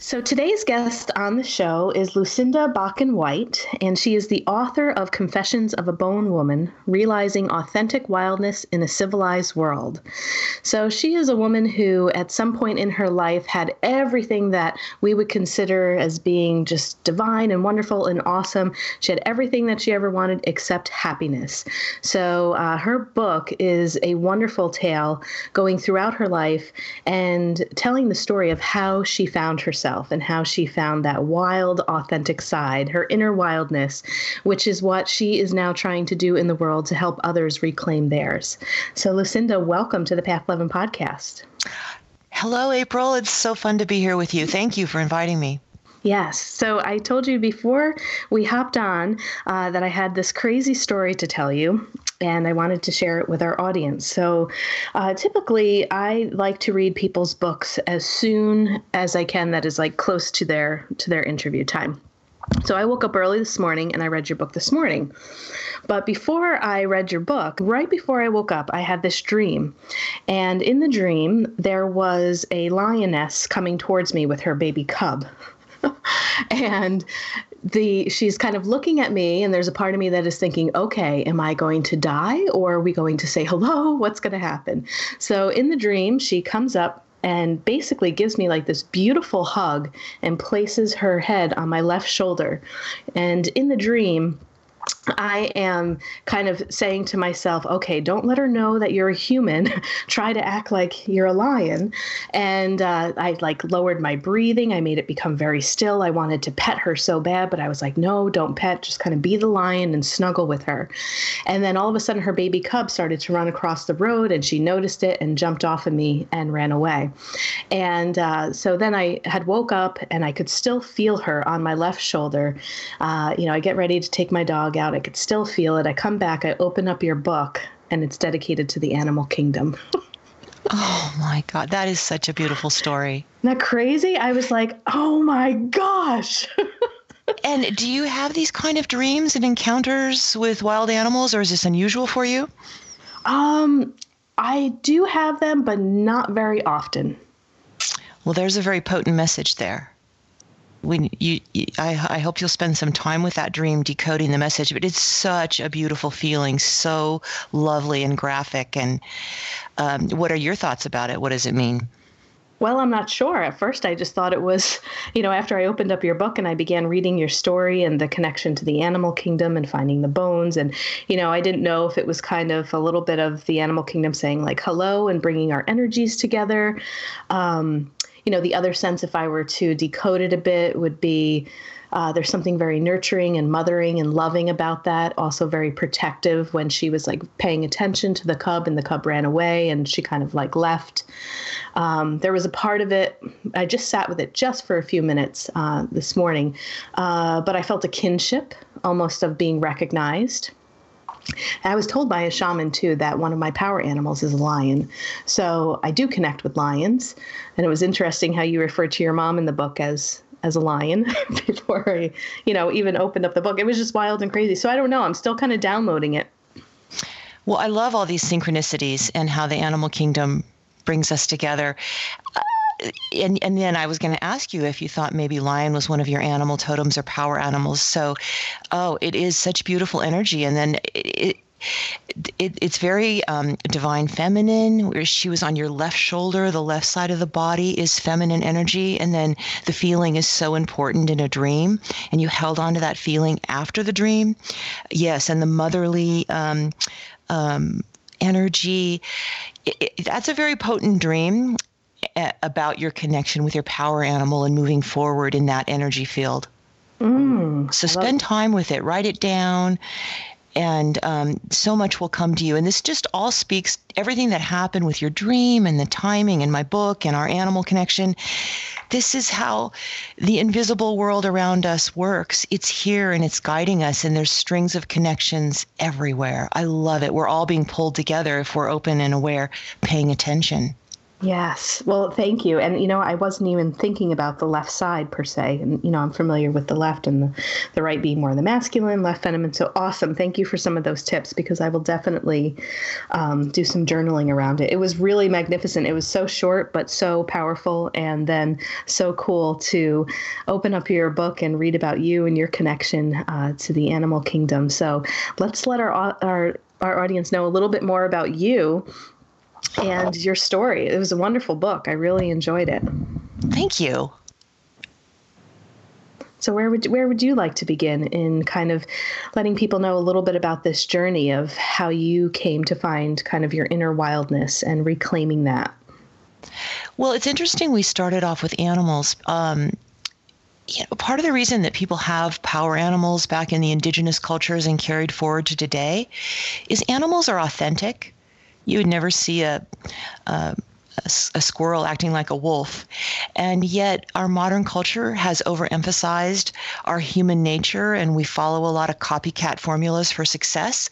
So today's guest on the show is Lucinda Bakken White, and she is the author of Confessions of a Bone Woman Realizing Authentic Wildness in a Civilized World. So she is a woman who, at some point in her life, had everything that we would consider as being just divine and wonderful and awesome. She had everything that she ever wanted except happiness. So uh, her book is a wonderful tale going throughout her life and telling the story of how she found herself herself and how she found that wild, authentic side, her inner wildness, which is what she is now trying to do in the world to help others reclaim theirs. So, Lucinda, welcome to the Path 11 podcast. Hello, April. It's so fun to be here with you. Thank you for inviting me. Yes. So I told you before we hopped on uh, that I had this crazy story to tell you, and I wanted to share it with our audience. So uh, typically, I like to read people's books as soon as I can. That is like close to their to their interview time. So I woke up early this morning and I read your book this morning. But before I read your book, right before I woke up, I had this dream. And in the dream, there was a lioness coming towards me with her baby cub. and the she's kind of looking at me and there's a part of me that is thinking okay am i going to die or are we going to say hello? What's going to happen? So in the dream she comes up and basically gives me like this beautiful hug and places her head on my left shoulder. And in the dream I am kind of saying to myself, okay, don't let her know that you're a human. Try to act like you're a lion. And uh, I like lowered my breathing. I made it become very still. I wanted to pet her so bad, but I was like, no, don't pet. Just kind of be the lion and snuggle with her. And then all of a sudden, her baby cub started to run across the road, and she noticed it and jumped off of me and ran away. And uh, so then I had woke up and I could still feel her on my left shoulder. Uh, you know, I get ready to take my dog out. I could still feel it. I come back, I open up your book, and it's dedicated to the animal kingdom. oh my God, that is such a beautiful story. Isn't that crazy? I was like, oh my gosh. and do you have these kind of dreams and encounters with wild animals, or is this unusual for you? Um, I do have them, but not very often. Well, there's a very potent message there when you, I, I, hope you'll spend some time with that dream decoding the message but it's such a beautiful feeling so lovely and graphic and um, what are your thoughts about it what does it mean well, I'm not sure. At first, I just thought it was, you know, after I opened up your book and I began reading your story and the connection to the animal kingdom and finding the bones. And, you know, I didn't know if it was kind of a little bit of the animal kingdom saying, like, hello and bringing our energies together. Um, you know, the other sense, if I were to decode it a bit, would be uh, there's something very nurturing and mothering and loving about that. Also, very protective when she was like paying attention to the cub and the cub ran away and she kind of like left. Um, there was a part of it, I just sat with it just for a few minutes uh, this morning, uh, but I felt a kinship almost of being recognized. I was told by a shaman too that one of my power animals is a lion. So I do connect with lions. And it was interesting how you referred to your mom in the book as as a lion before I, you know, even opened up the book. It was just wild and crazy. So I don't know. I'm still kind of downloading it. Well, I love all these synchronicities and how the animal kingdom brings us together. And and then I was going to ask you if you thought maybe lion was one of your animal totems or power animals. So, oh, it is such beautiful energy, and then it. it it's very um, divine feminine where she was on your left shoulder the left side of the body is feminine energy. And then the feeling is so important in a dream. And you held on to that feeling after the dream. Yes and the motherly um, um, energy. It, it, that's a very potent dream about your connection with your power animal and moving forward in that energy field. Mm, so spend time with it, write it down, and um, so much will come to you. And this just all speaks everything that happened with your dream and the timing and my book and our animal connection. This is how the invisible world around us works. It's here and it's guiding us, and there's strings of connections everywhere. I love it. We're all being pulled together if we're open and aware, paying attention. Yes. Well, thank you. And, you know, I wasn't even thinking about the left side per se. And, you know, I'm familiar with the left and the, the right being more the masculine, left feminine. So awesome. Thank you for some of those tips because I will definitely um, do some journaling around it. It was really magnificent. It was so short, but so powerful. And then so cool to open up your book and read about you and your connection uh, to the animal kingdom. So let's let our, our, our audience know a little bit more about you and your story. It was a wonderful book. I really enjoyed it. Thank you. So where would where would you like to begin in kind of letting people know a little bit about this journey of how you came to find kind of your inner wildness and reclaiming that? Well, it's interesting. We started off with animals. Um, you know, part of the reason that people have power animals back in the indigenous cultures and carried forward to today is animals are authentic you would never see a, a a, squirrel acting like a wolf. And yet, our modern culture has overemphasized our human nature, and we follow a lot of copycat formulas for success,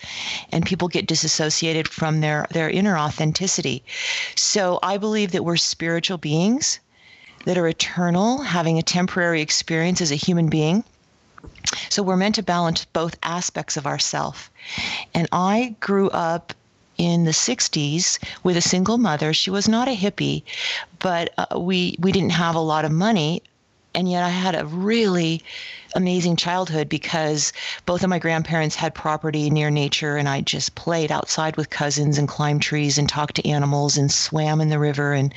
and people get disassociated from their, their inner authenticity. So, I believe that we're spiritual beings that are eternal, having a temporary experience as a human being. So, we're meant to balance both aspects of ourself. And I grew up in the 60s with a single mother. She was not a hippie, but uh, we we didn't have a lot of money. And yet I had a really amazing childhood because both of my grandparents had property near nature and I just played outside with cousins and climbed trees and talked to animals and swam in the river. And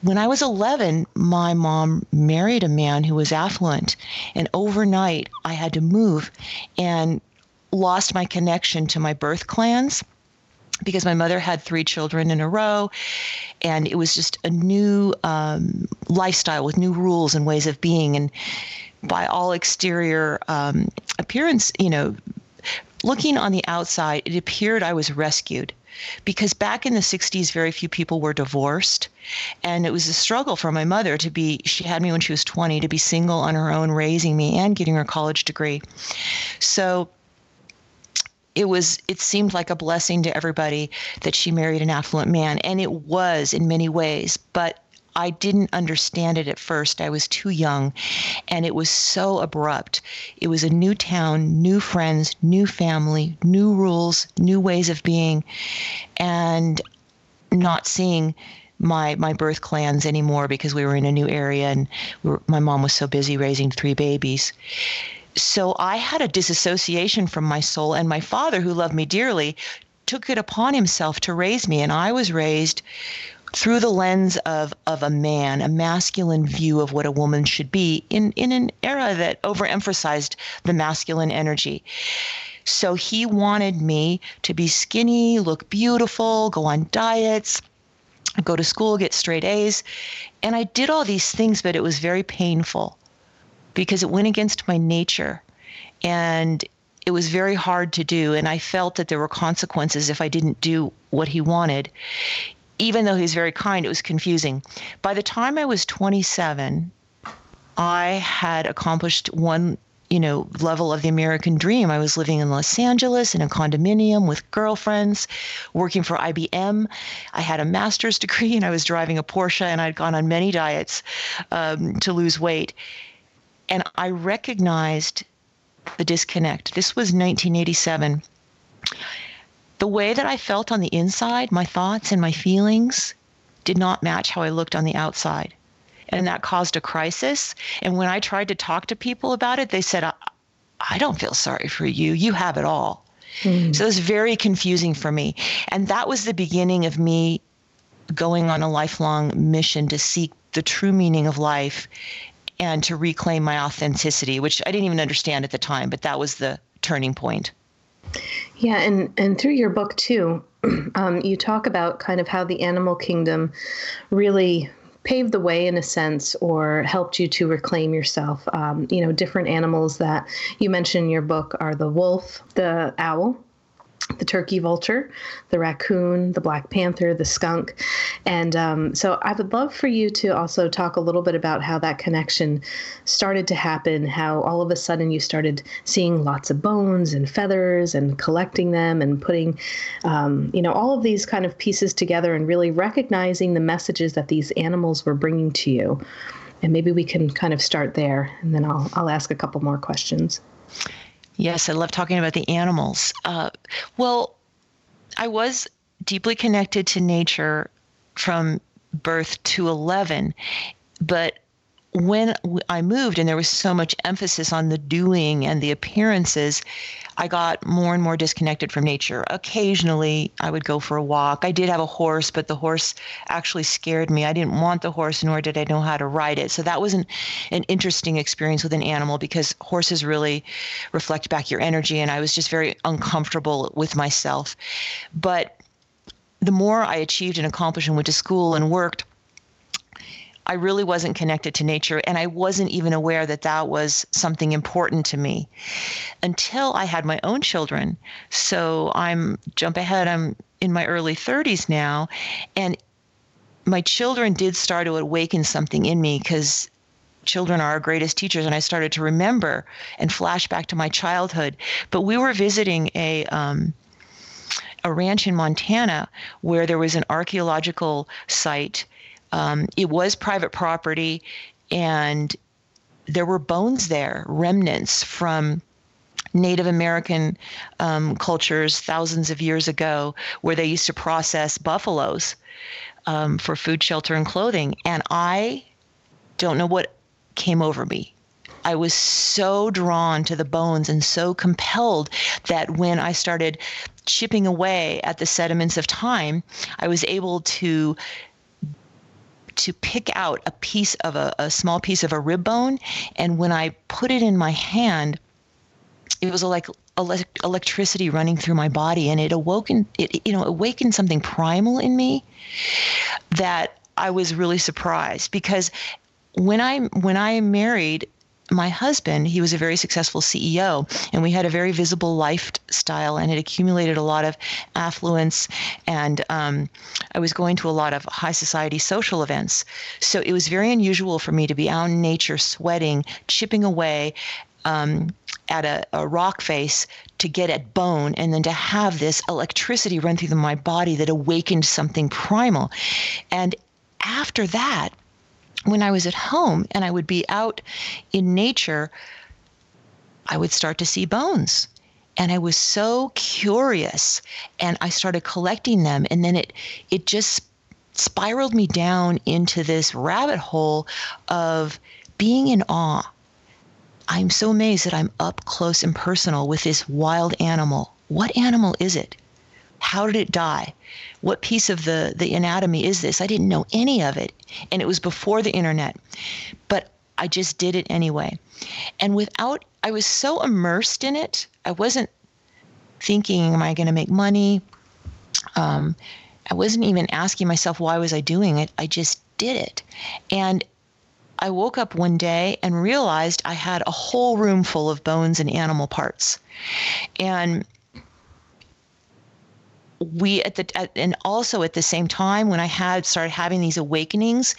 when I was 11 my mom married a man who was affluent. And overnight I had to move and lost my connection to my birth clans because my mother had three children in a row and it was just a new um, lifestyle with new rules and ways of being. And by all exterior um, appearance you know looking on the outside it appeared i was rescued. Because back in the 60s very few people were divorced and it was a struggle for my mother to be she had me when she was 20 to be single on her own raising me and getting her college degree. So it was it seemed like a blessing to everybody that she married an affluent man and it was in many ways but I didn't understand it at first. I was too young and it was so abrupt. It was a new town, new friends, new family, new rules, new ways of being and not seeing my my birth clans anymore because we were in a new area and we were, my mom was so busy raising three babies so I had a disassociation from my soul, and my father, who loved me dearly, took it upon himself to raise me, and I was raised through the lens of of a man, a masculine view of what a woman should be in in an era that overemphasized the masculine energy. So he wanted me to be skinny, look beautiful, go on diets, go to school, get straight A's. And I did all these things, but it was very painful because it went against my nature. And it was very hard to do. And i felt that there were consequences if i didn't do what he wanted even though he was very kind it was confusing. By the time i was 27 i had accomplished one you know level of the american dream. I was living in los angeles in a condominium with girlfriends working for ibm i had a master's degree and i was driving a porsche and i'd gone on many diets um, to lose weight and I recognized the disconnect. This was 1987. The way that I felt on the inside, my thoughts and my feelings, did not match how I looked on the outside. And that caused a crisis. And when I tried to talk to people about it, they said, I, I don't feel sorry for you. You have it all. Mm. So it was very confusing for me. And that was the beginning of me going on a lifelong mission to seek the true meaning of life and to reclaim my authenticity, which I didn't even understand at the time, but that was the turning point. Yeah, and and through your book too, um, you talk about kind of how the animal kingdom really paved the way in a sense or helped you to reclaim yourself. Um, you know, different animals that you mention in your book are the wolf, the owl, the turkey vulture, the raccoon, the black panther, the skunk. And um, so I would love for you to also talk a little bit about how that connection started to happen, how all of a sudden you started seeing lots of bones and feathers and collecting them and putting, um, you know, all of these kind of pieces together and really recognizing the messages that these animals were bringing to you. And maybe we can kind of start there, and then I'll, I'll ask a couple more questions. Yes, I love talking about the animals. Uh, well, I was deeply connected to nature from birth to 11, but when I moved and there was so much emphasis on the doing and the appearances, I got more and more disconnected from nature. Occasionally, I would go for a walk. I did have a horse, but the horse actually scared me. I didn't want the horse, nor did I know how to ride it. So that was an, an interesting experience with an animal because horses really reflect back your energy, and I was just very uncomfortable with myself. But the more I achieved and accomplished and went to school and worked, I really wasn't connected to nature, and I wasn't even aware that that was something important to me until I had my own children. So I'm jump ahead, I'm in my early 30s now, and my children did start to awaken something in me because children are our greatest teachers and i started to remember and flash back to my childhood but we were visiting a um, a ranch in montana where there was an archaeological site um, it was private property, and there were bones there, remnants from Native American um, cultures thousands of years ago, where they used to process buffaloes um, for food, shelter, and clothing. And I don't know what came over me. I was so drawn to the bones and so compelled that when I started chipping away at the sediments of time, I was able to to pick out a piece of a, a small piece of a rib bone. And when I put it in my hand, it was like electricity running through my body and it awoken it you know awakened something primal in me that I was really surprised because when I when I married my husband, he was a very successful CEO, and we had a very visible lifestyle and had accumulated a lot of affluence. And um, I was going to a lot of high society social events. So it was very unusual for me to be out in nature, sweating, chipping away. Um, at a, a rock face to get at bone and then to have this electricity run through my body that awakened something primal. And after that, when I was at home and I would be out in nature, I would start to see bones. And I was so curious and I started collecting them. And then it, it just spiraled me down into this rabbit hole of being in awe. I'm so amazed that I'm up close and personal with this wild animal. What animal is it? How did it die? What piece of the, the anatomy is this? I didn't know any of it. And it was before the internet. But I just did it anyway. And without, I was so immersed in it, I wasn't thinking, am I going to make money? Um, I wasn't even asking myself, why was I doing it? I just did it. And I woke up one day and realized I had a whole room full of bones and animal parts. And we at the at, and also at the same time when i had started having these awakenings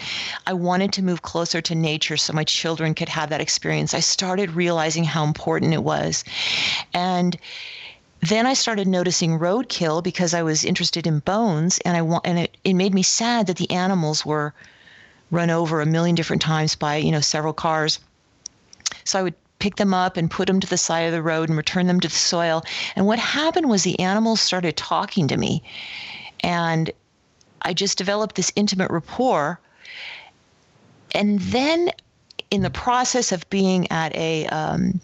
i wanted to move closer to nature so my children could have that experience i started realizing how important it was and then I started noticing roadkill because I was interested in bones, and I want, and it, it made me sad that the animals were run over a million different times by you know several cars. So I would pick them up and put them to the side of the road and return them to the soil. And what happened was the animals started talking to me. And I just developed this intimate rapport. And then, in the process of being at a um,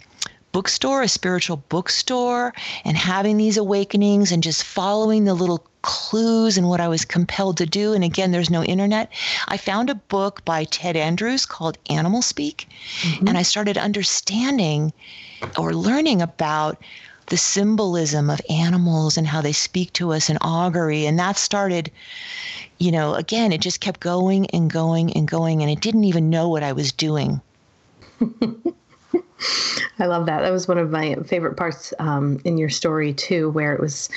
bookstore, a spiritual bookstore, and having these awakenings and just following the little clues and what I was compelled to do. And again, there's no internet. I found a book by Ted Andrews called Animal Speak, mm-hmm. and I started understanding or learning about the symbolism of animals and how they speak to us in augury. And that started, you know, again, it just kept going and going and going. And it didn't even know what I was doing. I love that. That was one of my favorite parts um, in your story too, where it was,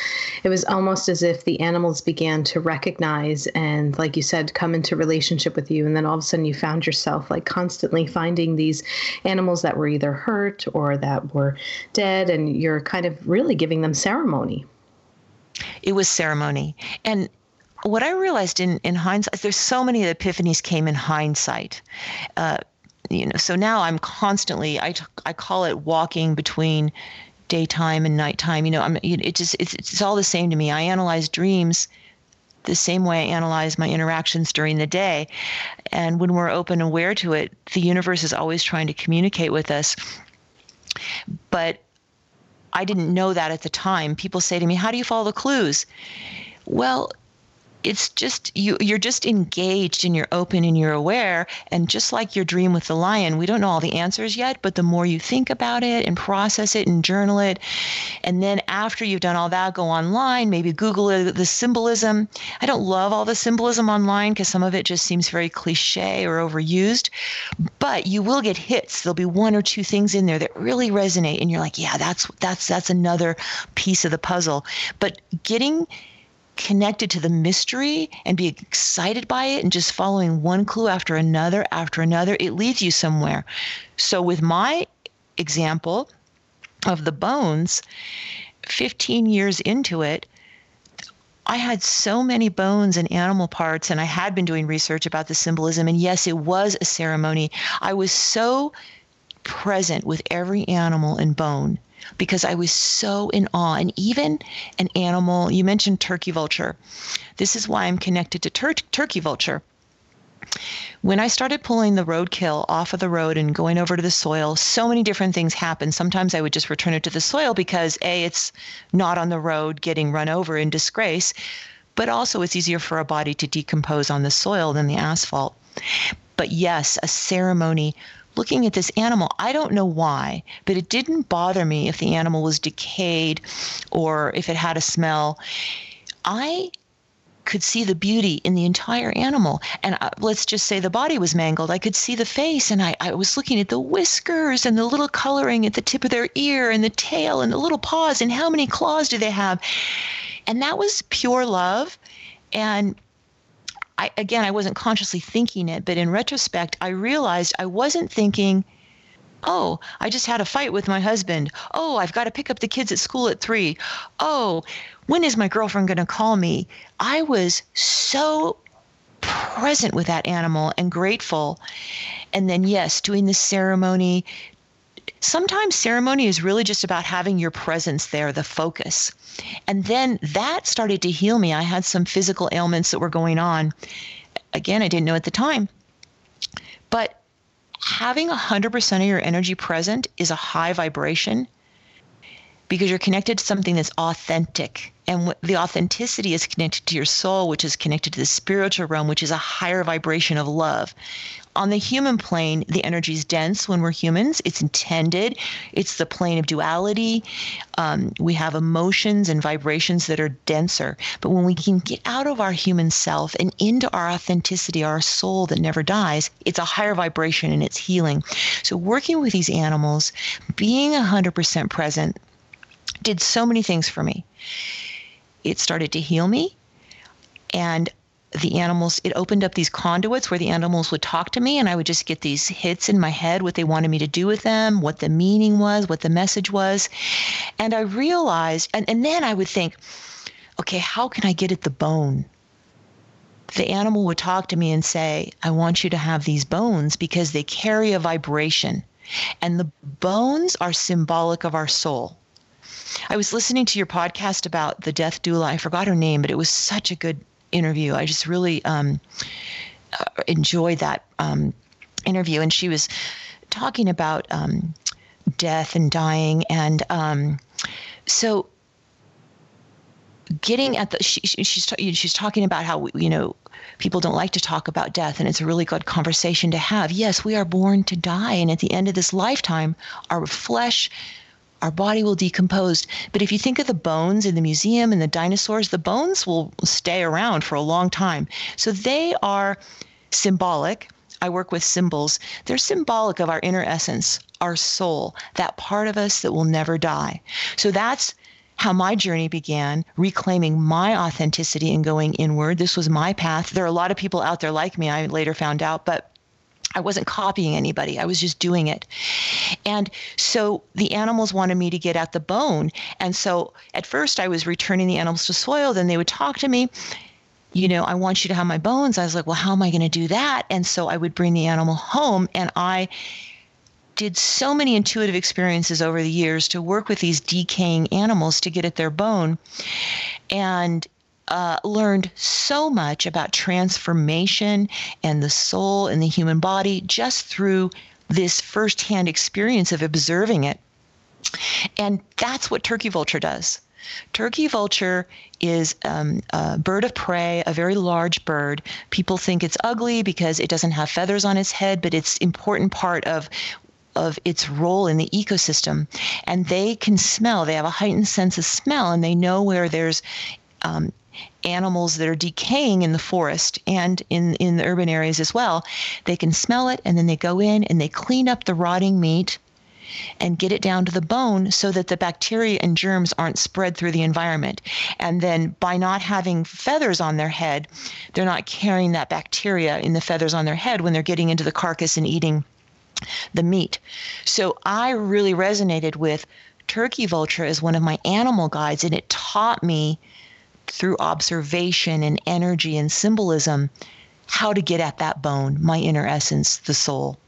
it was almost as if the animals began to recognize and, like you said, come into relationship with you, and then all of a sudden you found yourself like constantly finding these animals that were either hurt or that were dead, and you're kind of really giving them ceremony. It was ceremony, and what I realized in in hindsight, there's so many epiphanies came in hindsight. Uh, you know so now i'm constantly i, I call it walking between daytime and nighttime you know i'm it just it's, it's all the same to me i analyze dreams the same way I analyze my interactions during the day. And when we're open and aware to it, the universe is always trying to communicate with us. But I didn't know that at the time. People say to me, How do you follow the clues? Well, it's just you you're just engaged and you're open and you're aware. And just like your dream with the lion we don't know all the answers yet but the more you think about it and process it and journal it and then after you've done all that go online maybe google it, the symbolism. I don't love all the symbolism online because some of it just seems very cliche or overused but you will get hits. There'll be one or two things in there that really resonate and you're like yeah that's that's that's another piece of the puzzle. But getting connected to the mystery and be excited by it and just following one clue after another after another, it leads you somewhere. So, with my example of the bones, 15 years into it, I had so many bones and animal parts, and I had been doing research about the symbolism. And yes, it was a ceremony. I was so present with every animal and bone because I was so in awe. And even an animal, you mentioned turkey vulture. This is why I'm connected to tur- turkey vulture. When I started pulling the roadkill off of the road and going over to the soil, so many different things happened. Sometimes I would just return it to the soil because A, it's not on the road getting run over in disgrace, but also it's easier for a body to decompose on the soil than the asphalt. But yes, a ceremony looking at this animal. I don't know why, but it didn't bother me if the animal was decayed or if it had a smell. I could see the beauty in the entire animal. And uh, let's just say the body was mangled. I could see the face, and I, I was looking at the whiskers and the little coloring at the tip of their ear and the tail and the little paws and how many claws do they have. And that was pure love. And I, again, I wasn't consciously thinking it, but in retrospect, I realized I wasn't thinking, oh, I just had a fight with my husband. Oh, I've got to pick up the kids at school at three. Oh, when is my girlfriend going to call me? I was so present with that animal and grateful. And then, yes, doing the ceremony. Sometimes ceremony is really just about having your presence there, the focus. And then that started to heal me. I had some physical ailments that were going on. Again, I didn't know at the time. But having 100% of your energy present is a high vibration because you're connected to something that's authentic. And the authenticity is connected to your soul, which is connected to the spiritual realm, which is a higher vibration of love on the human plane, the energy is dense when we're humans. It's intended. It's the plane of duality. Um, we have emotions and vibrations that are denser. But when we can get out of our human self and into our authenticity, our soul that never dies, it's a higher vibration and it's healing. So, working with these animals, being 100% present, did so many things for me. It started to heal me. And the animals it opened up these conduits where the animals would talk to me and i would just get these hits in my head what they wanted me to do with them what the meaning was what the message was. And i realized and, and then i would think okay how can i get at the bone? The animal would talk to me and say i want you to have these bones because they carry a vibration and the bones are symbolic of our soul I was listening to your podcast about the death doula. I forgot her name, but it was such a good interview. I just really um, uh, enjoyed that um, interview, and she was talking about um, death and dying, and um, so getting at the she, she's she's talking about how you know people don't like to talk about death and it's a really good conversation to have yes we are born to die and at the end of this lifetime our flesh our body will decompose. But if you think of the bones in the museum and the dinosaurs, the bones will stay around for a long time. So they are symbolic. I work with symbols. They're symbolic of our inner essence, our soul, that part of us that will never die. So that's how my journey began, reclaiming my authenticity and going inward. This was my path. There are a lot of people out there like me, I later found out, but I wasn't copying anybody. I was just doing it. And so the animals wanted me to get at the bone. And so at first I was returning the animals to soil. Then they would talk to me, you know, I want you to have my bones. I was like, well, how am I going to do that? And so I would bring the animal home and I did so many intuitive experiences over the years to work with these decaying animals to get at their bone. And uh, learned so much about transformation and the soul and the human body just through this firsthand experience of observing it. And that's what turkey vulture does. Turkey vulture is um, a bird of prey, a very large bird. People think it's ugly because it doesn't have feathers on its head, but it's important part of of its role in the ecosystem. And they can smell. They have a heightened sense of smell, and they know where there's um, animals that are decaying in the forest and in, in the urban areas as well. They can smell it and then they go in and they clean up the rotting meat and get it down to the bone so that the bacteria and germs aren't spread through the environment. And then by not having feathers on their head, they're not carrying that bacteria in the feathers on their head when they're getting into the carcass and eating the meat. So I really resonated with turkey vulture as one of my animal guides, and it taught me through observation and energy and symbolism how to get at that bone, my inner essence, the soul.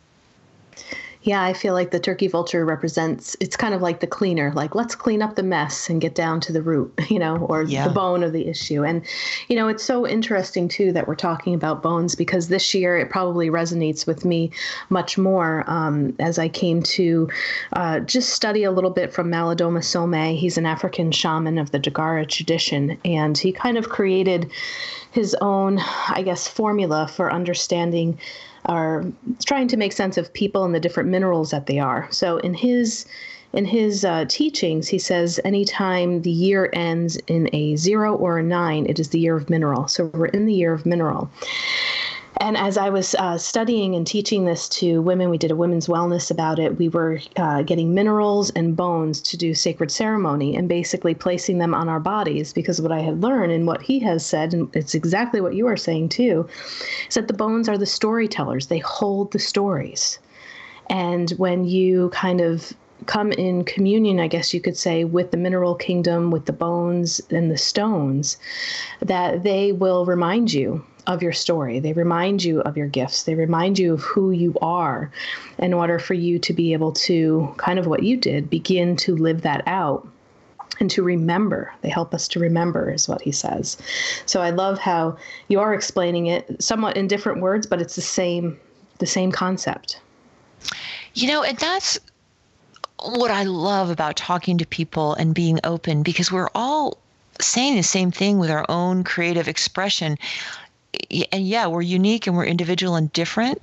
Yeah, I feel like the turkey vulture represents it's kind of like the cleaner, like let's clean up the mess and get down to the root, you know, or yeah. the bone of the issue. And you know, it's so interesting too that we're talking about bones because this year it probably resonates with me much more um, as I came to uh, just study a little bit from Malidoma Some. He's an African shaman of the Dagara tradition, and he kind of created his own, I guess, formula for understanding are trying to make sense of people and the different minerals that they are. So in his in his uh, teachings, he says anytime the year ends in a zero or a nine, it is the year of mineral. So we're in the year of mineral. And as I was uh, studying and teaching this to women, we did a women's wellness about it. We were uh, getting minerals and bones to do sacred ceremony and basically placing them on our bodies because what I had learned and what he has said, and it's exactly what you are saying too, is that the bones are the storytellers, they hold the stories. And when you kind of come in communion, I guess you could say, with the mineral kingdom, with the bones and the stones, that they will remind you of your story. They remind you of your gifts. They remind you of who you are in order for you to be able to, kind of what you did, begin to live that out and to remember. They help us to remember, is what he says. So I love how you are explaining it somewhat in different words, but it's the same the same concept. You know, and that's what I love about talking to people and being open because we're all saying the same thing with our own creative expression and yeah, we're unique and we're individual and different,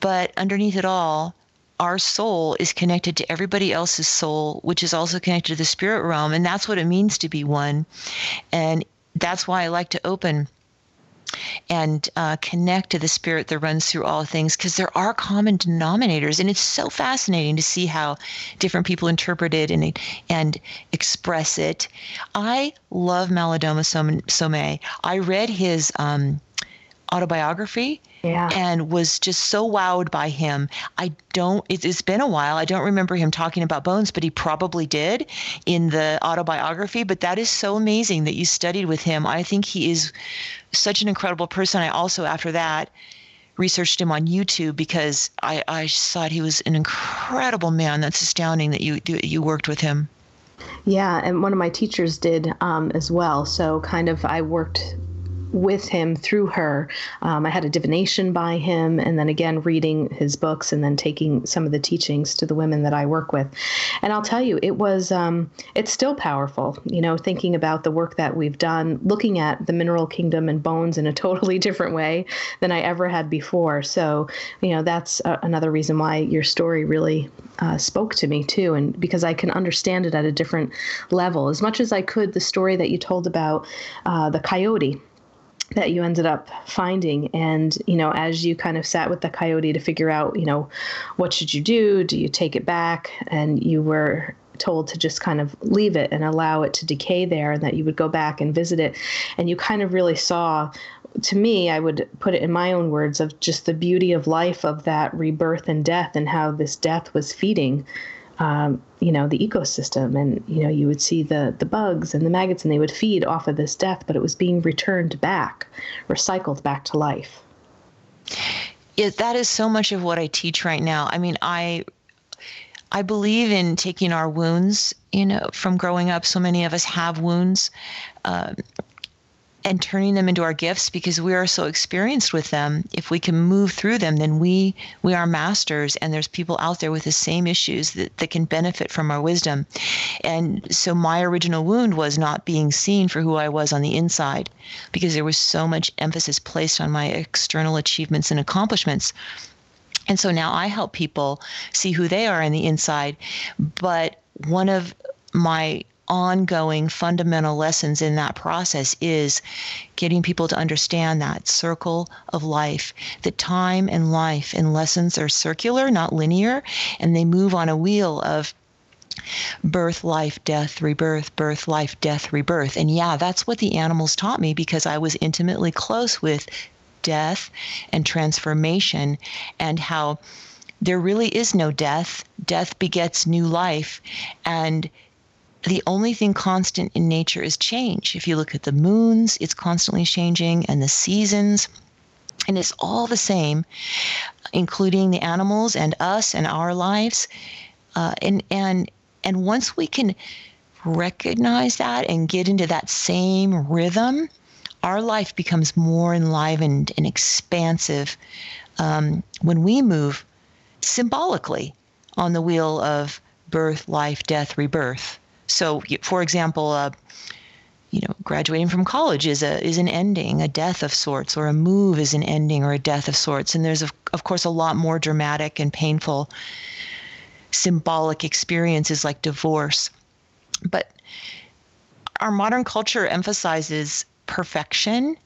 but underneath it all, our soul is connected to everybody else's soul, which is also connected to the spirit realm. And that's what it means to be one. And that's why I like to open and uh, connect to the spirit that runs through all things because there are common denominators and it's so fascinating to see how different people interpret it and and express it i love malidoma some i read his um, autobiography yeah. and was just so wowed by him. I don't, it, has been a while. I don't remember him talking about bones, but he probably did in the autobiography. But that is so amazing that you studied with him. I think he is such an incredible person. I also, after that, researched him on YouTube because I, I thought he was an incredible man. That's astounding that you you worked with him. Yeah, and one of my teachers did um, as well. So kind of I worked with him through her. Um, I had a divination by him, and then again reading his books, and then taking some of the teachings to the women that I work with. And I'll tell you, it was um, it's still powerful. You know, thinking about the work that we've done, looking at the mineral kingdom and bones in a totally different way than I ever had before. So, you know, that's uh, another reason why your story really uh, spoke to me too, and because I can understand it at a different level. As much as I could, the story that you told about uh, the coyote that you ended up finding. And you know as you kind of sat with the coyote to figure out you know what should you do? Do you take it back? And you were told to just kind of leave it and allow it to decay there and that you would go back and visit it. And you kind of really saw to me i would put it in my own words of just the beauty of life of that rebirth and death and how this death was feeding um, you know the ecosystem. And you know you would see the the bugs and the maggots and they would feed off of this death but it was being returned back recycled back to life. Yeah, that is so much of what i teach right now. I mean i i believe in taking our wounds you know from growing up so many of us have wounds um, and turning them into our gifts because we are so experienced with them. If we can move through them then we we are masters and there's people out there with the same issues that, that can benefit from our wisdom. And so my original wound was not being seen for who i was on the inside because there was so much emphasis placed on my external achievements and accomplishments. And so now i help people see who they are on the inside but one of my ongoing fundamental lessons in that process is getting people to understand that circle of life that time and life and lessons are circular not linear and they move on a wheel of birth life death rebirth birth life death rebirth. And yeah that's what the animals taught me because i was intimately close with death and transformation and how there really is no death. Death begets new life and the only thing constant in nature is change. If you look at the moons, it's constantly changing, and the seasons, and it's all the same, including the animals and us and our lives. Uh, and and and once we can recognize that and get into that same rhythm, our life becomes more enlivened and expansive um, when we move symbolically on the wheel of birth, life, death, rebirth. So, for example, uh, you know, graduating from college is a is an ending, a death of sorts, or a move is an ending or a death of sorts. And there's of, of course a lot more dramatic and painful symbolic experiences like divorce. But our modern culture emphasizes perfection,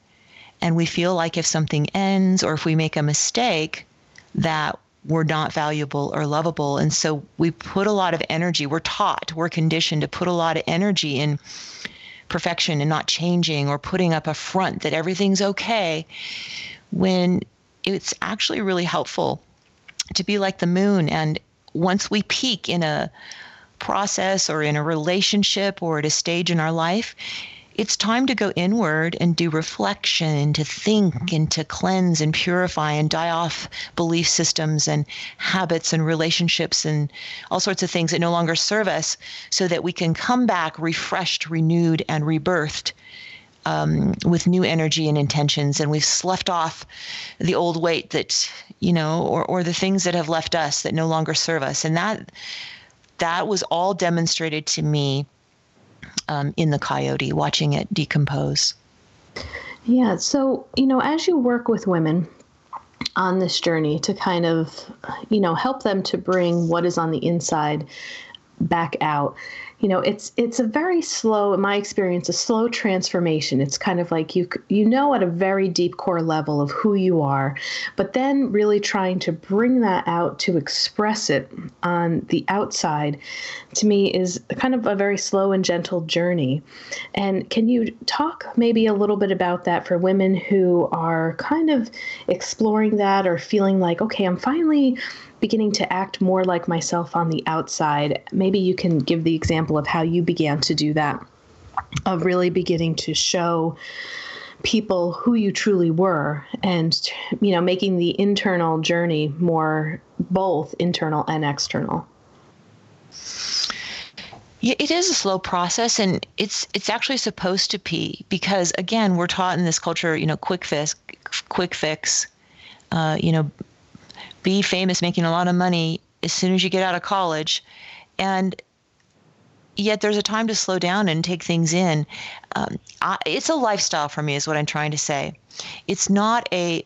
and we feel like if something ends or if we make a mistake, that we're not valuable or lovable. And so we put a lot of energy, we're taught, we're conditioned to put a lot of energy in perfection and not changing or putting up a front that everything's okay when it's actually really helpful to be like the moon. And once we peak in a process or in a relationship or at a stage in our life, it's time to go inward and do reflection, and to think and to cleanse and purify and die off belief systems and habits and relationships and all sorts of things that no longer serve us so that we can come back refreshed, renewed, and rebirthed. Um, with new energy and intentions, and we've sloughed off the old weight that you know, or or the things that have left us that no longer serve us, and that that was all demonstrated to me um, in the coyote, watching it decompose. Yeah. So, you know, as you work with women on this journey to kind of, you know, help them to bring what is on the inside back out, you know it's it's a very slow in my experience a slow transformation. It's kind of like you you know at a very deep core level of who you are but then really trying to bring that out to express it on the outside to me is kind of a very slow and gentle journey. And can you talk maybe a little bit about that for women who are kind of exploring that or feeling like okay I'm finally beginning to act more like myself on the outside. Maybe you can give the example of how you began to do that, of really beginning to show people who you truly were and you know making the internal journey more both internal and external yeah, it is a slow process and it's it's actually supposed to be because again we're taught in this culture you know quick fix quick fix uh, you know be famous making a lot of money as soon as you get out of college and yet there's a time to slow down and take things in um, I, it's a lifestyle for me is what i'm trying to say it's not a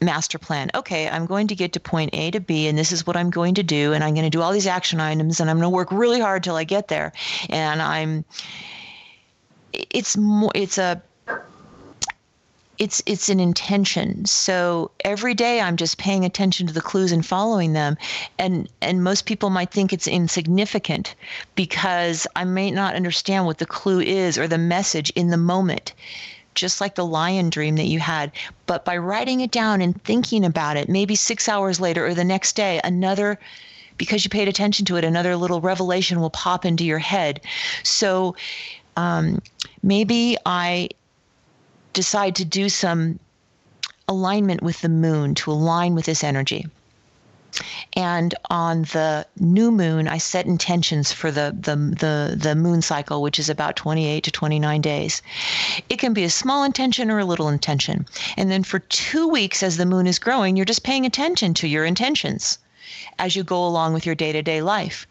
master plan. Okay, I'm going to get to point A to B, and this is what I'm going to do, and I'm going to do all these action items, and I'm going to work really hard till I get there. And I'm, it's more, it's a, it's it's an intention. So every day I'm just paying attention to the clues and following them, and and most people might think it's insignificant because I may not understand what the clue is or the message in the moment just like the lion dream that you had. But by writing it down and thinking about it, maybe six hours later or the next day, another because you paid attention to it, another little revelation will pop into your head. So um, maybe I decide to do some alignment with the moon to align with this energy. And on the new moon, I set intentions for the, the, the, the moon cycle, which is about 28 to 29 days. It can be a small intention or a little intention. And then for two weeks, as the moon is growing, you're just paying attention to your intentions as you go along with your day to day life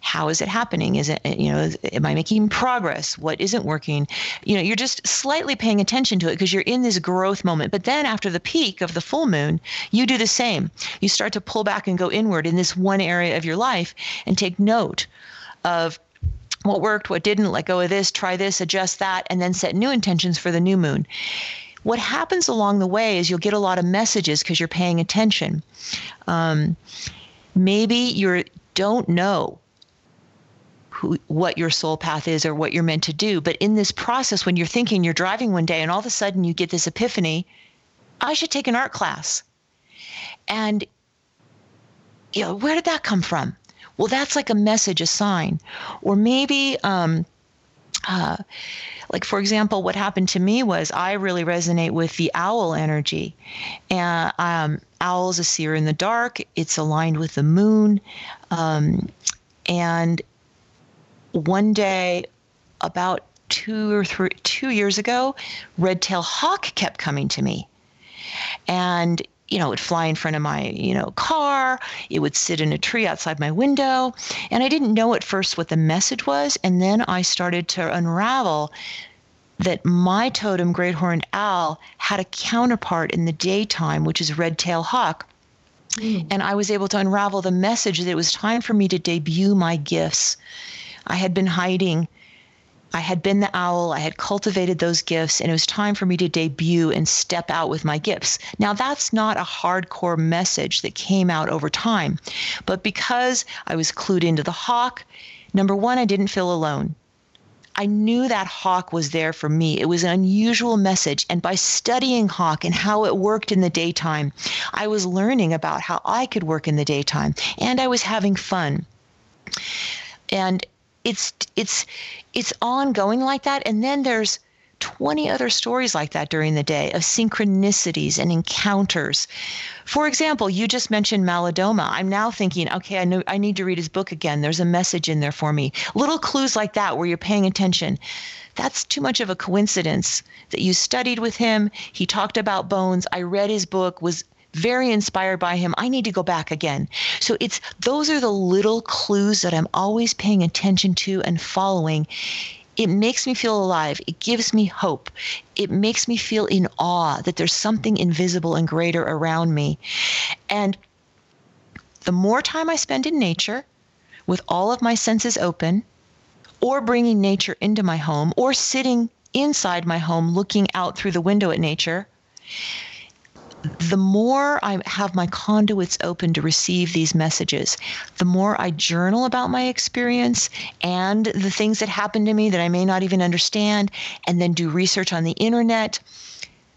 how is it happening? Is it you know am i making progress? What isn't working? You know you're just slightly paying attention to it because you're in this growth moment. But then after the peak of the full moon you do the same. You start to pull back and go inward in this one area of your life and take note of what worked what didn't let go of this try this adjust that and then set new intentions for the new moon. What happens along the way is you'll get a lot of messages because you're paying attention. Um, maybe you don't know who, what your soul path is or what you're meant to do. But in this process, when you're thinking you're driving one day and all of a sudden you get this epiphany, I should take an art class. And, you know, where did that come from? Well, that's like a message, a sign. Or maybe, um, uh, like for example, what happened to me was I really resonate with the owl energy, and um, owls a seer in the dark. It's aligned with the moon, um, and one day about two or three two years ago, red tail hawk kept coming to me. And you know, it would fly in front of my, you know, car. It would sit in a tree outside my window. And I didn't know at first what the message was. And then I started to unravel that my totem, great horned owl, had a counterpart in the daytime, which is red tail hawk. Mm. And I was able to unravel the message that it was time for me to debut my gifts I had been hiding. I had been the owl. I had cultivated those gifts, and it was time for me to debut and step out with my gifts. Now, that's not a hardcore message that came out over time, but because I was clued into the hawk, number one, I didn't feel alone. I knew that hawk was there for me. It was an unusual message. And by studying hawk and how it worked in the daytime, I was learning about how I could work in the daytime and I was having fun. And it's it's it's ongoing like that and then there's 20 other stories like that during the day of synchronicities and encounters. For example, you just mentioned Malidoma. I'm now thinking, okay, I know I need to read his book again. There's a message in there for me. Little clues like that where you're paying attention. That's too much of a coincidence that you studied with him. He talked about bones. I read his book, was very inspired by him. I need to go back again. So it's those are the little clues that I'm always paying attention to and following. It makes me feel alive. It gives me hope. It makes me feel in awe that there's something invisible and greater around me. And the more time I spend in nature, with all of my senses open, or bringing nature into my home, or sitting inside my home looking out through the window at nature, the more I have my conduits open to receive these messages, the more I journal about my experience and the things that happen to me that I may not even understand, and then do research on the internet,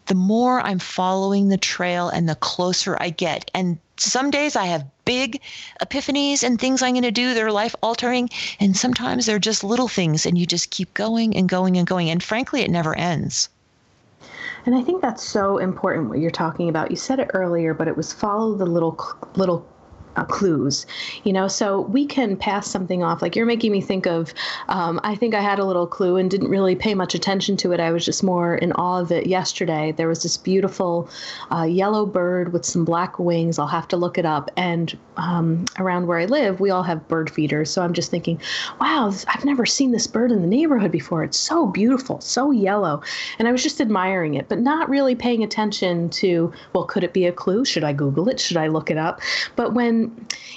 the more I'm following the trail and the closer I get. And some days I have big epiphanies and things I'm going to do that are life altering. And sometimes they're just little things, and you just keep going and going and going. And frankly, it never ends. And I think that's so important what you're talking about. You said it earlier, but it was follow the little little uh, clues you know? So we can pass something off. Like you're making me think of um, i think i had a little clue and didn't really pay much attention to it. I was just more in awe of it yesterday. There was this beautiful uh, yellow bird with some black wings. I'll have to look it up. And um, around where i live we all have bird feeders. So i'm just thinking wow i've never seen this bird in the neighborhood before. It's so beautiful so yellow. And i was just admiring it but not really paying attention to well could it be a clue? Should i google it? Should i look it up? But when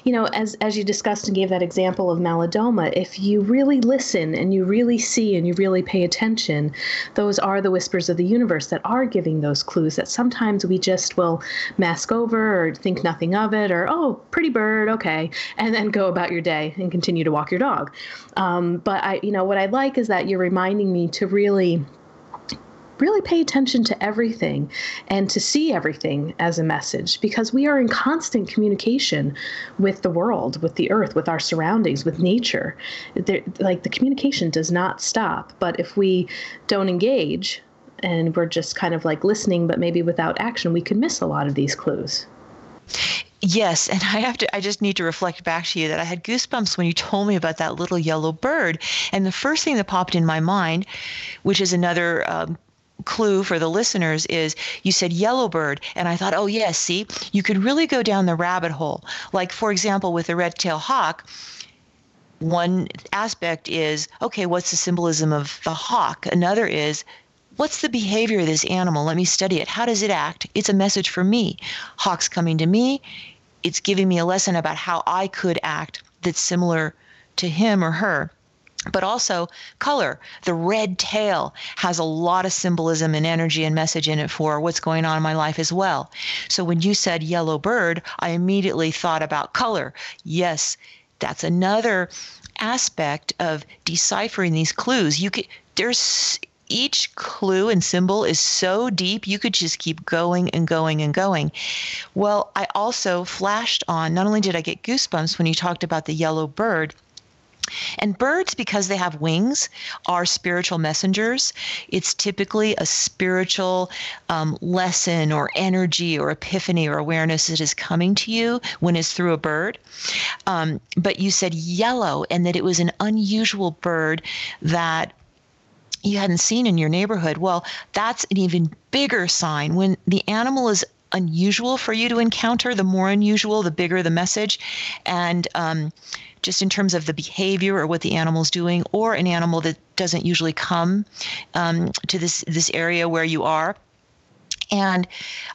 you know, as as you discussed and gave that example of Malidoma, if you really listen and you really see and you really pay attention, those are the whispers of the universe that are giving those clues that sometimes we just will mask over or think nothing of it or oh, pretty bird, okay, and then go about your day and continue to walk your dog. Um, but I, you know, what I like is that you're reminding me to really really pay attention to everything and to see everything as a message because we are in constant communication with the world, with the earth, with our surroundings, with nature. There, like the communication does not stop. But if we don't engage and we're just kind of like listening, but maybe without action, we could miss a lot of these clues. Yes, and I have to I just need to reflect back to you that I had goosebumps when you told me about that little yellow bird. And the first thing that popped in my mind, which is another um, clue for the listeners is you said yellowbird and i thought oh yes see you could really go down the rabbit hole. Like for example with the red-tailed hawk one aspect is okay what's the symbolism of the hawk? Another is what's the behavior of this animal? Let me study it. How does it act? It's a message for me. Hawk's coming to me. It's giving me a lesson about how i could act that's similar to him or her but also color. The red tail has a lot of symbolism and energy and message in it for what's going on in my life as well. So when you said yellow bird, I immediately thought about color. Yes, that's another aspect of deciphering these clues. You could there's each clue and symbol is so deep you could just keep going and going and going. Well, I also flashed on not only did I get goosebumps when you talked about the yellow bird, and birds, because they have wings, are spiritual messengers. It's typically a spiritual um, lesson or energy or epiphany or awareness that is coming to you when it's through a bird. Um, but you said yellow and that it was an unusual bird that you hadn't seen in your neighborhood. Well, that's an even bigger sign. When the animal is unusual for you to encounter, the more unusual, the bigger the message. And um, just in terms of the behavior or what the animal's doing, or an animal that doesn't usually come um, to this this area where you are. And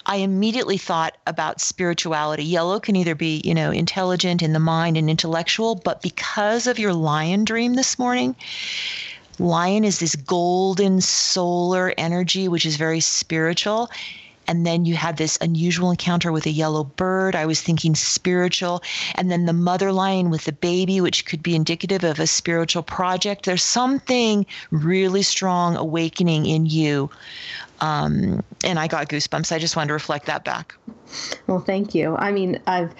I immediately thought about spirituality. Yellow can either be, you know, intelligent in the mind and intellectual, but because of your lion dream this morning, lion is this golden solar energy, which is very spiritual and then you had this unusual encounter with a yellow bird. I was thinking spiritual. And then the mother lion with the baby, which could be indicative of a spiritual project. There's something really strong awakening in you. Um, and I got goosebumps. I just wanted to reflect that back. Well, thank you. I mean, I've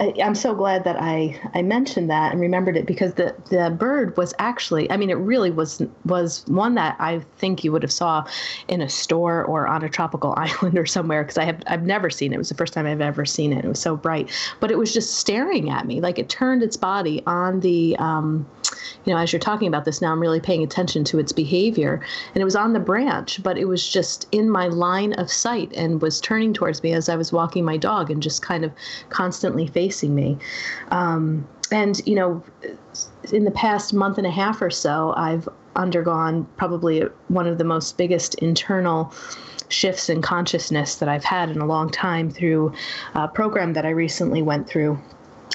I, am so glad that I I mentioned that and remembered it because the the bird was actually I mean it really was was one that I think you would have saw in a store or on a tropical island or somewhere because I have I've never seen it. It was the first time I've ever seen it. It was so bright, but it was just staring at me like it turned its body on the um, you know as you're talking about this now I'm really paying attention to its behavior and it was on the branch, but it was just in my line of sight and was turning towards me as I was walking my dog and just kind of constantly facing me. Um, and, you know, in the past month and a half or so, I've undergone probably one of the most biggest internal shifts in consciousness that I've had in a long time through a program that I recently went through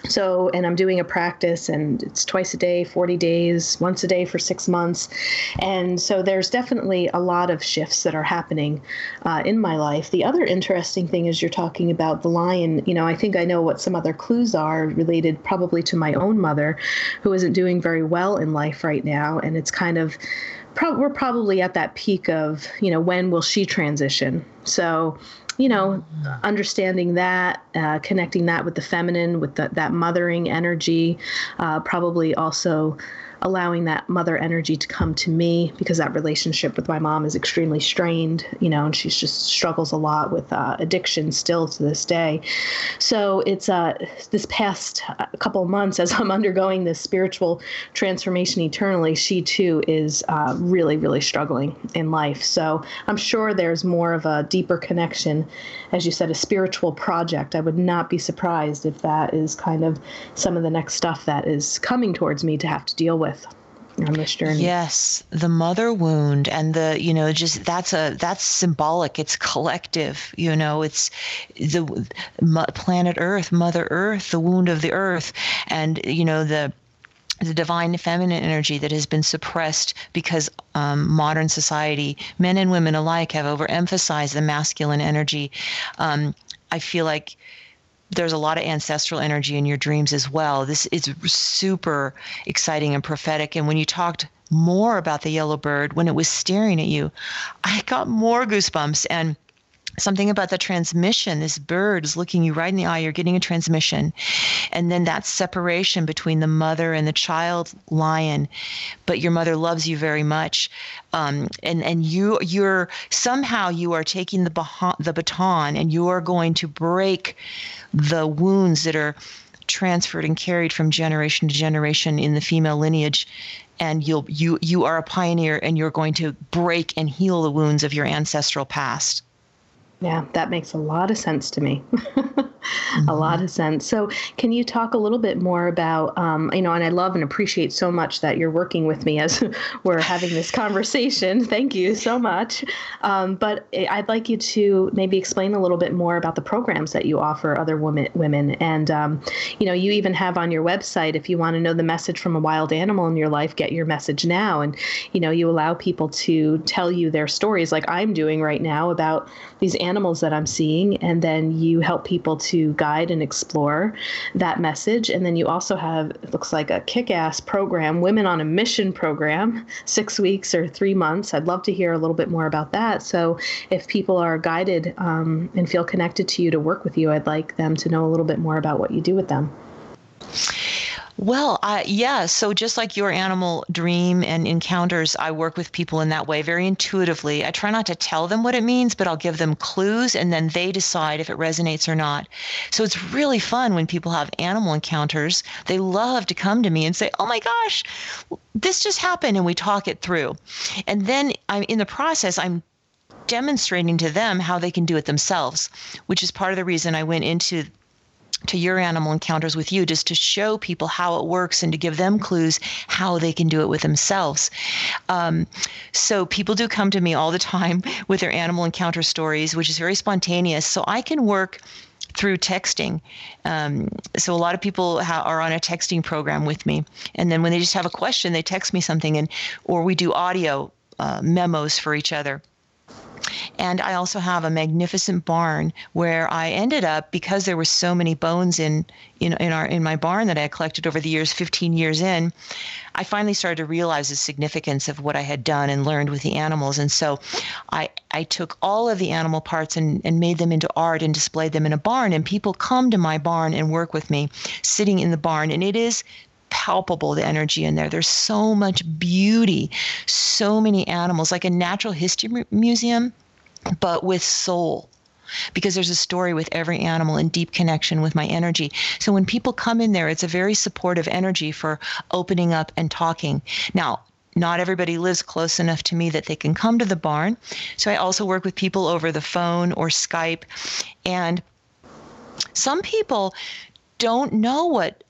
so and i'm doing a practice and it's twice a day 40 days once a day for six months. And so there's definitely a lot of shifts that are happening uh, in my life. The other interesting thing is you're talking about the lion. You know i think i know what some other clues are related probably to my own mother who isn't doing very well in life right now. And it's kind of pro- we're probably at that peak of you know when will she transition? So, you know, understanding that, uh, connecting that with the feminine, with the, that mothering energy, uh, probably also allowing that mother energy to come to me because that relationship with my mom is extremely strained, you know, and she's just struggles a lot with uh, addiction still to this day. So it's uh, this past uh, couple months as I'm undergoing this spiritual transformation eternally, she too is uh, really, really struggling in life. So I'm sure there's more of a deeper connection, as you said, a spiritual project. I would not be surprised if that is kind of some of the next stuff that is coming towards me to have to deal with on this journey. Yes, the mother wound and the you know just that's a that's symbolic. It's collective. You know, it's the planet Earth, Mother Earth, the wound of the Earth, and you know the the divine feminine energy that has been suppressed because um, modern society, men and women alike, have overemphasized the masculine energy. Um, I feel like there's a lot of ancestral energy in your dreams as well. This is super exciting and prophetic. And when you talked more about the yellow bird, when it was staring at you, I got more goosebumps. And something about the transmission this bird is looking you right in the eye you're getting a transmission and then that separation between the mother and the child lion but your mother loves you very much um, and and you you're somehow you are taking the baton, the baton and you are going to break the wounds that are transferred and carried from generation to generation in the female lineage. And you'll you you are a pioneer and you're going to break and heal the wounds of your ancestral past yeah, that makes a lot of sense to me. mm-hmm. A lot of sense. So, can you talk a little bit more about, um, you know, and I love and appreciate so much that you're working with me as we're having this conversation. Thank you so much. Um, but I'd like you to maybe explain a little bit more about the programs that you offer other women. Women, and um, you know, you even have on your website if you want to know the message from a wild animal in your life, get your message now. And you know, you allow people to tell you their stories, like I'm doing right now about these animals animals that I'm seeing, and then you help people to guide and explore that message. And then you also have, it looks like a kick ass program, Women on a Mission program, six weeks or three months. I'd love to hear a little bit more about that. So if people are guided um, and feel connected to you to work with you, I'd like them to know a little bit more about what you do with them. Well, uh, yeah. So just like your animal dream and encounters, I work with people in that way very intuitively. I try not to tell them what it means, but I'll give them clues and then they decide if it resonates or not. So it's really fun when people have animal encounters. They love to come to me and say, oh my gosh, this just happened. And we talk it through. And then I'm in the process, I'm demonstrating to them how they can do it themselves, which is part of the reason I went into to your animal encounters with you just to show people how it works and to give them clues how they can do it with themselves. Um, so people do come to me all the time with their animal encounter stories, which is very spontaneous. So I can work through texting. Um, so a lot of people ha- are on a texting program with me, and then when they just have a question, they text me something, and or we do audio uh, memos for each other. And I also have a magnificent barn where I ended up because there were so many bones in in, in our in my barn that I collected over the years, 15 years in. I finally started to realize the significance of what I had done and learned with the animals. And so I, I took all of the animal parts and, and made them into art and displayed them in a barn. And people come to my barn and work with me sitting in the barn. And it is palpable the energy in there. There's so much beauty, so many animals, like a natural history museum, but with soul. Because there's a story with every animal in deep connection with my energy. So when people come in there, it's a very supportive energy for opening up and talking. Now, not everybody lives close enough to me that they can come to the barn. So I also work with people over the phone or Skype. And some people don't know what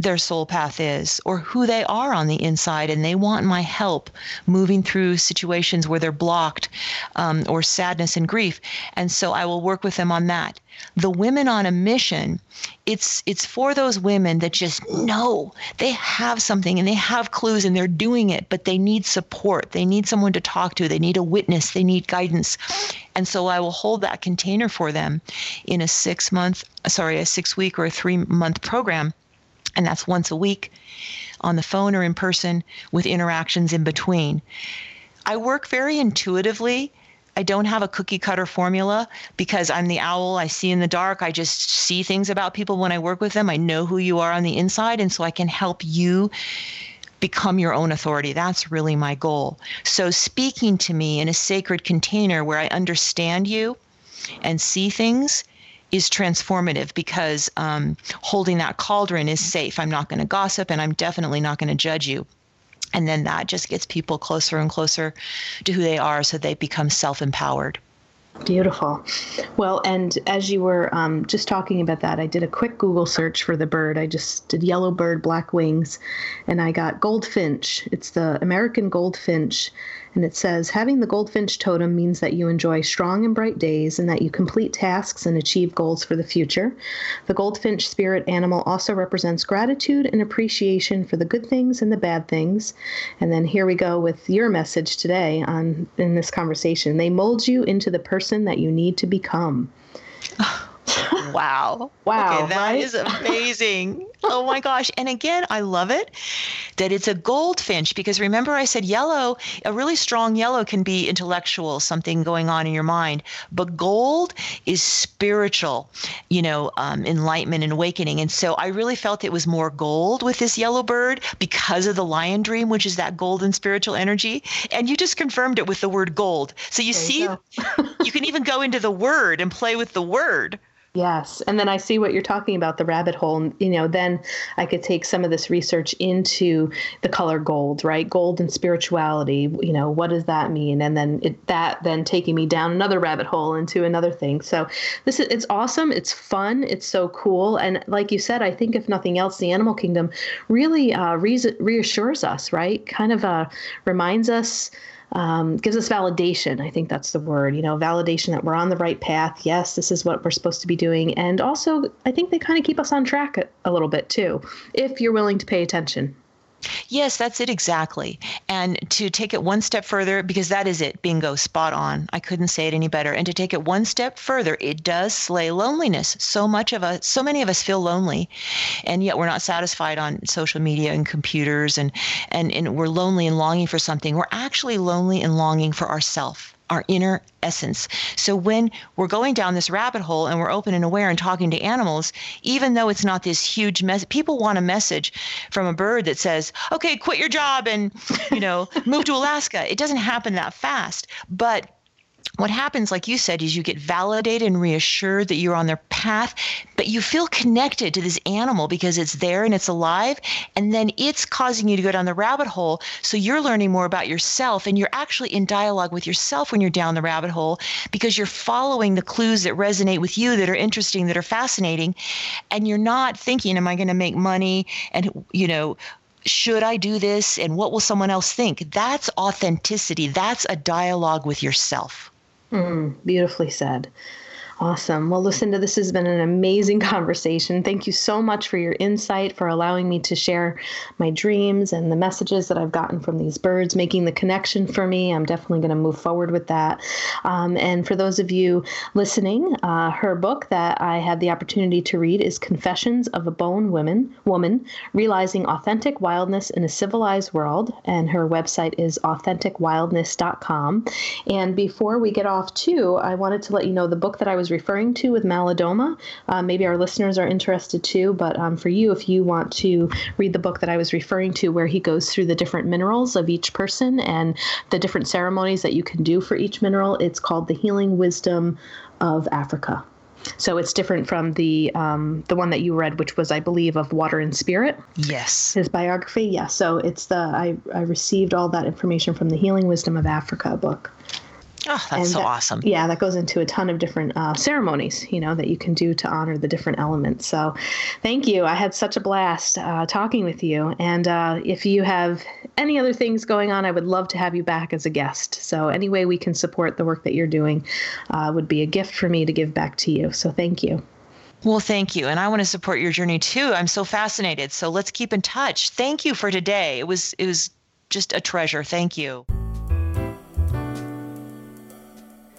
their soul path is or who they are on the inside and they want my help moving through situations where they're blocked um, or sadness and grief. And so i will work with them on that. The women on a mission it's it's for those women that just know they have something and they have clues and they're doing it but they need support. They need someone to talk to. They need a witness. They need guidance. And so i will hold that container for them in a six month sorry a six week or a three month program and that's once a week on the phone or in person with interactions in between. I work very intuitively. I don't have a cookie cutter formula because I'm the owl. I see in the dark. I just see things about people when I work with them. I know who you are on the inside. And so I can help you become your own authority. That's really my goal. So, speaking to me in a sacred container where I understand you and see things is transformative because um, holding that cauldron is safe. I'm not going to gossip and I'm definitely not going to judge you. And then that just gets people closer and closer to who they are so they become self empowered. Beautiful. Well, and as you were um, just talking about that, I did a quick Google search for the bird. I just did yellow bird, black wings, and I got goldfinch. It's the American goldfinch, and it says having the goldfinch totem means that you enjoy strong and bright days and that you complete tasks and achieve goals for the future. The goldfinch spirit animal also represents gratitude and appreciation for the good things and the bad things. And then here we go with your message today on in this conversation. They mold you into the person that you need to become. wow. Wow. Okay, that right? is amazing. Oh my gosh. And again, I love it that it's a goldfinch because remember I said yellow, a really strong yellow can be intellectual, something going on in your mind, but gold is spiritual, you know, um, enlightenment and awakening. And so I really felt it was more gold with this yellow bird because of the lion dream, which is that golden spiritual energy. And you just confirmed it with the word gold. So you there see, you, you can even go into the word and play with the word. Yes. And then I see what you're talking about, the rabbit hole. And, You know, then I could take some of this research into the color gold, right? Gold and spirituality. You know, what does that mean? And then it, that then taking me down another rabbit hole into another thing. So this is it's awesome. It's fun. It's so cool. And like you said, I think if nothing else, the animal kingdom really uh, reassures us, right? Kind of uh, reminds us um, gives us validation. I think that's the word, you know, validation that we're on the right path. Yes, this is what we're supposed to be doing. And also, I think they kind of keep us on track a, a little bit too, if you're willing to pay attention. Yes, that's it exactly. And to take it one step further, because that is it, bingo, spot on. I couldn't say it any better. And to take it one step further, it does slay loneliness. So much of us, so many of us feel lonely, and yet we're not satisfied on social media and computers, and and, and we're lonely and longing for something. We're actually lonely and longing for ourself our inner essence. So when we're going down this rabbit hole and we're open and aware and talking to animals, even though it's not this huge mess, people want a message from a bird that says, "Okay, quit your job and, you know, move to Alaska." It doesn't happen that fast, but what happens, like you said, is you get validated and reassured that you're on their path, but you feel connected to this animal because it's there and it's alive. And then it's causing you to go down the rabbit hole. So you're learning more about yourself and you're actually in dialogue with yourself when you're down the rabbit hole because you're following the clues that resonate with you, that are interesting, that are fascinating. And you're not thinking, am I going to make money? And, you know, should I do this? And what will someone else think? That's authenticity. That's a dialogue with yourself. Mm, beautifully said. Awesome. Well, Lucinda, this has been an amazing conversation. Thank you so much for your insight, for allowing me to share my dreams and the messages that I've gotten from these birds, making the connection for me. I'm definitely going to move forward with that. Um, and for those of you listening, uh, her book that I had the opportunity to read is Confessions of a Bone Woman, Woman Realizing Authentic Wildness in a Civilized World. And her website is authenticwildness.com. And before we get off, too, I wanted to let you know the book that I was was referring to with Malidoma. Uh, maybe our listeners are interested too, but um, for you, if you want to read the book that I was referring to, where he goes through the different minerals of each person and the different ceremonies that you can do for each mineral, it's called The Healing Wisdom of Africa. So it's different from the um, the one that you read, which was, I believe, of Water and Spirit. Yes. His biography. Yeah. So it's the I I received all that information from the Healing Wisdom of Africa book. Oh, that's and so that, awesome. Yeah, that goes into a ton of different uh, ceremonies, you know, that you can do to honor the different elements. So thank you. I had such a blast uh, talking with you. And uh, if you have any other things going on, I would love to have you back as a guest. So any way we can support the work that you're doing uh, would be a gift for me to give back to you. So thank you. Well, thank you. And I want to support your journey too. I'm so fascinated. So let's keep in touch. Thank you for today. It was it was just a treasure. Thank you.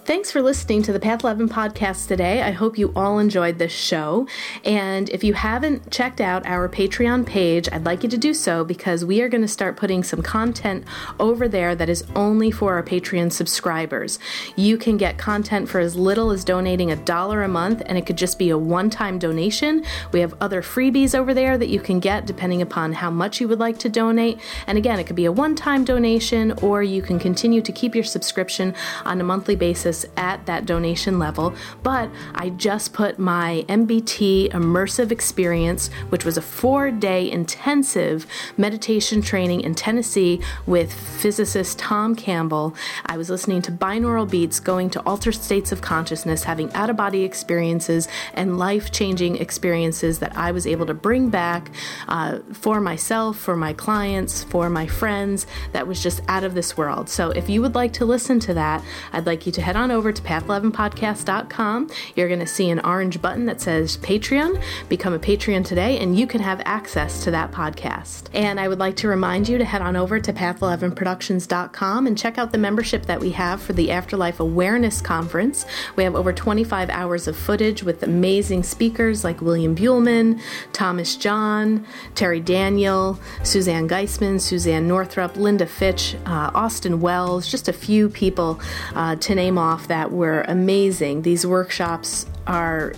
Thanks for listening to the Path 11 podcast today. I hope you all enjoyed this show. And if you haven't checked out our Patreon page, I'd like you to do so because we are going to start putting some content over there that is only for our Patreon subscribers. You can get content for as little as donating a dollar a month, and it could just be a one time donation. We have other freebies over there that you can get depending upon how much you would like to donate. And again, it could be a one time donation, or you can continue to keep your subscription on a monthly basis at that donation level, but I just put my MBT immersive experience, which was a four day intensive meditation training in Tennessee with physicist Tom Campbell. I was listening to binaural beats, going to altered states of consciousness, having out of body experiences, and life changing experiences that I was able to bring back uh, for myself, for my clients, for my friends. That was just out of this world. So if you would like to listen to that, I'd like you to head on over to path11podcast.com. You're going to see an orange button that says Patreon. Become a Patreon today, and you can have access to that podcast. And I would like to remind you to head on over to path11productions.com and check out the membership that we have for the Afterlife Awareness Conference. We have over 25 hours of footage with amazing speakers like William Buhlman, Thomas John, Terry Daniel, Suzanne Giesemann, Suzanne Northrop, Linda Fitch, uh, Austin Wells, just a few people uh, to name off off that were amazing. These workshops are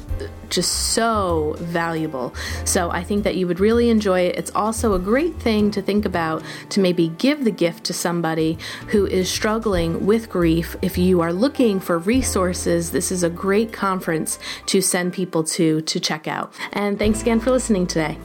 just so valuable. So I think that you would really enjoy it. It's also a great thing to think about to maybe give the gift to somebody who is struggling with grief. If you are looking for resources, this is a great conference to send people to to check out. And thanks again for listening today.